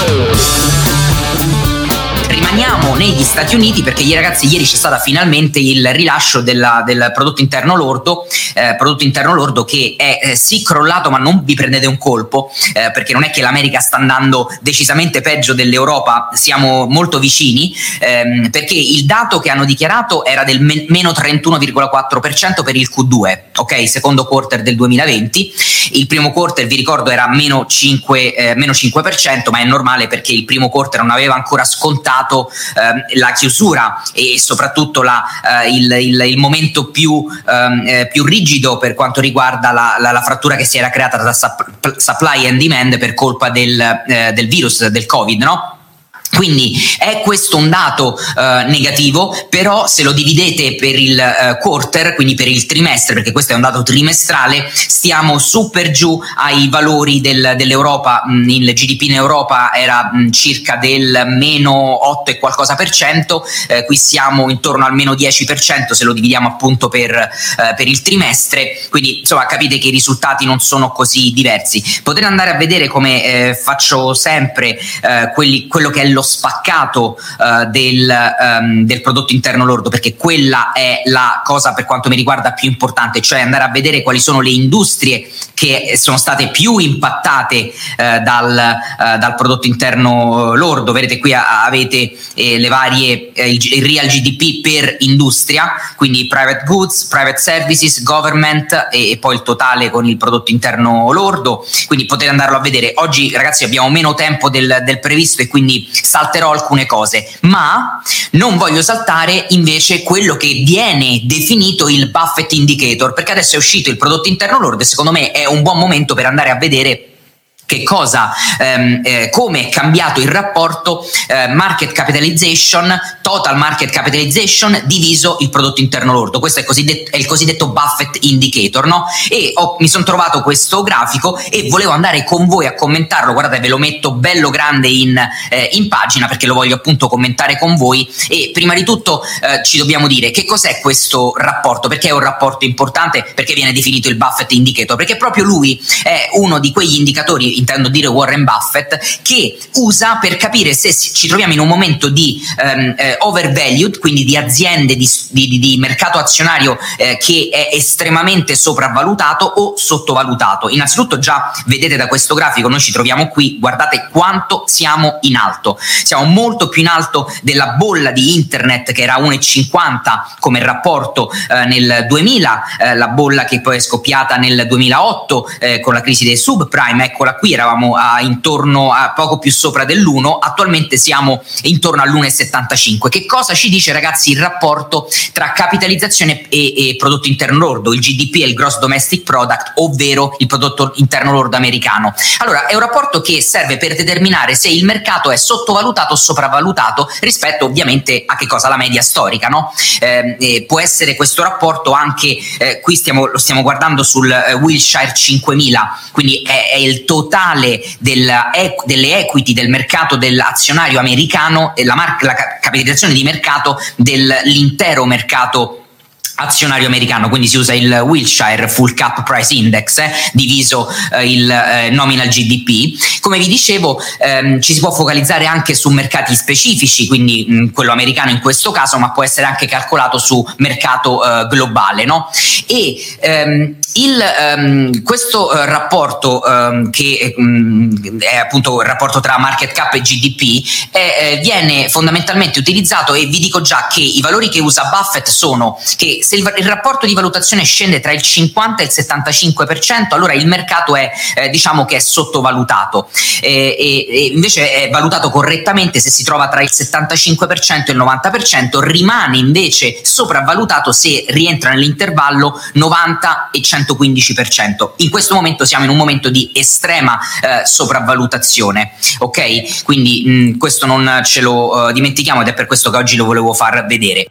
Whoa. Negli Stati Uniti perché ragazzi ieri c'è stato finalmente il rilascio della, del prodotto interno lordo, eh, prodotto interno lordo che è eh, sì crollato ma non vi prendete un colpo eh, perché non è che l'America sta andando decisamente peggio dell'Europa, siamo molto vicini ehm, perché il dato che hanno dichiarato era del me- meno 31,4% per il Q2, ok, secondo quarter del 2020, il primo quarter vi ricordo era meno 5, eh, meno 5% ma è normale perché il primo quarter non aveva ancora scontato dato ehm, la chiusura e soprattutto la, eh, il, il, il, momento più, ehm, eh, più, rigido per quanto riguarda la, la, la, frattura che si era creata tra supply and demand per colpa del, eh, del virus, del Covid, no? Quindi è questo un dato eh, negativo, però se lo dividete per il eh, quarter, quindi per il trimestre, perché questo è un dato trimestrale, stiamo su per giù ai valori del, dell'Europa, mh, il GDP in Europa era mh, circa del meno 8 e qualcosa per cento, eh, qui siamo intorno al meno 10 per cento se lo dividiamo appunto per, eh, per, il trimestre, quindi insomma capite che i risultati non sono così diversi. Potete andare a vedere come eh, faccio sempre eh, quelli, quello che è lo spaccato uh, del, um, del, prodotto interno lordo, perché quella è la cosa per quanto mi riguarda più importante, cioè andare a vedere quali sono le industrie che sono state più impattate uh, dal, uh, dal, prodotto interno lordo. Vedete qui avete eh, le varie, eh, il, il, real GDP per industria, quindi private goods, private services, government e, e poi il totale con il prodotto interno lordo. Quindi potete andarlo a vedere. Oggi ragazzi abbiamo meno tempo del, del previsto e quindi salterò alcune cose, ma non voglio saltare invece quello che viene definito il Buffett Indicator, perché adesso è uscito il prodotto interno lordo e secondo me è un buon momento per andare a vedere che cosa, ehm, eh, come è cambiato il rapporto eh, market capitalization, total market capitalization diviso il prodotto interno lordo. Questo è, è il cosiddetto Buffett indicator, no? E ho, mi sono trovato questo grafico e volevo andare con voi a commentarlo. Guardate, ve lo metto bello grande in, eh, in pagina perché lo voglio appunto commentare con voi. E prima di tutto eh, ci dobbiamo dire che cos'è questo rapporto, perché è un rapporto importante, perché viene definito il Buffett indicator, perché proprio lui è uno di quegli indicatori intendo dire Warren Buffett, che usa per capire se ci troviamo in un momento di um, eh, overvalued, quindi di aziende di, di, di mercato azionario eh, che è estremamente sopravvalutato o sottovalutato. Innanzitutto già vedete da questo grafico, noi ci troviamo qui, guardate quanto siamo in alto. Siamo molto più in alto della bolla di internet che era 1,50 come rapporto eh, nel 2000, eh, la bolla che poi è scoppiata nel 2008 eh, con la crisi dei subprime, eccola qui eravamo a, intorno a poco più sopra dell'1, attualmente siamo intorno all'1,75. Che cosa ci dice ragazzi il rapporto tra capitalizzazione e, e prodotto interno lordo, il GDP e il gross domestic product, ovvero il prodotto interno lordo americano? Allora, è un rapporto che serve per determinare se il mercato è sottovalutato o sopravvalutato rispetto ovviamente a che cosa? La media storica, no? Eh, può essere questo rapporto anche, eh, qui stiamo, lo stiamo guardando sul eh, Wilshire 5000, quindi è, è il totale totale della, delle equity del mercato dell'azionario americano e la, mar- la capitalizzazione di mercato dell'intero mercato azionario americano, quindi si usa il Wilshire Full Cap Price Index eh, diviso eh, il eh, nominal GDP. Come vi dicevo, ehm, ci si può focalizzare anche su mercati specifici, quindi mh, quello americano in questo caso, ma può essere anche calcolato su mercato eh, globale. No? E ehm, il, um, questo uh, rapporto um, che um, è appunto il rapporto tra market cap e GDP eh, viene fondamentalmente utilizzato e vi dico già che i valori che usa Buffett sono che se il, il rapporto di valutazione scende tra il 50 e il 75% allora il mercato è eh, diciamo che è sottovalutato. E, e, e, invece è valutato correttamente se si trova tra il 75% e il 90% rimane invece sopravvalutato se rientra nell'intervallo 90 e 100 115%. In questo momento siamo in un momento di estrema eh, sopravvalutazione, ok? Quindi mh, questo non ce lo uh, dimentichiamo ed è per questo che oggi lo volevo far vedere.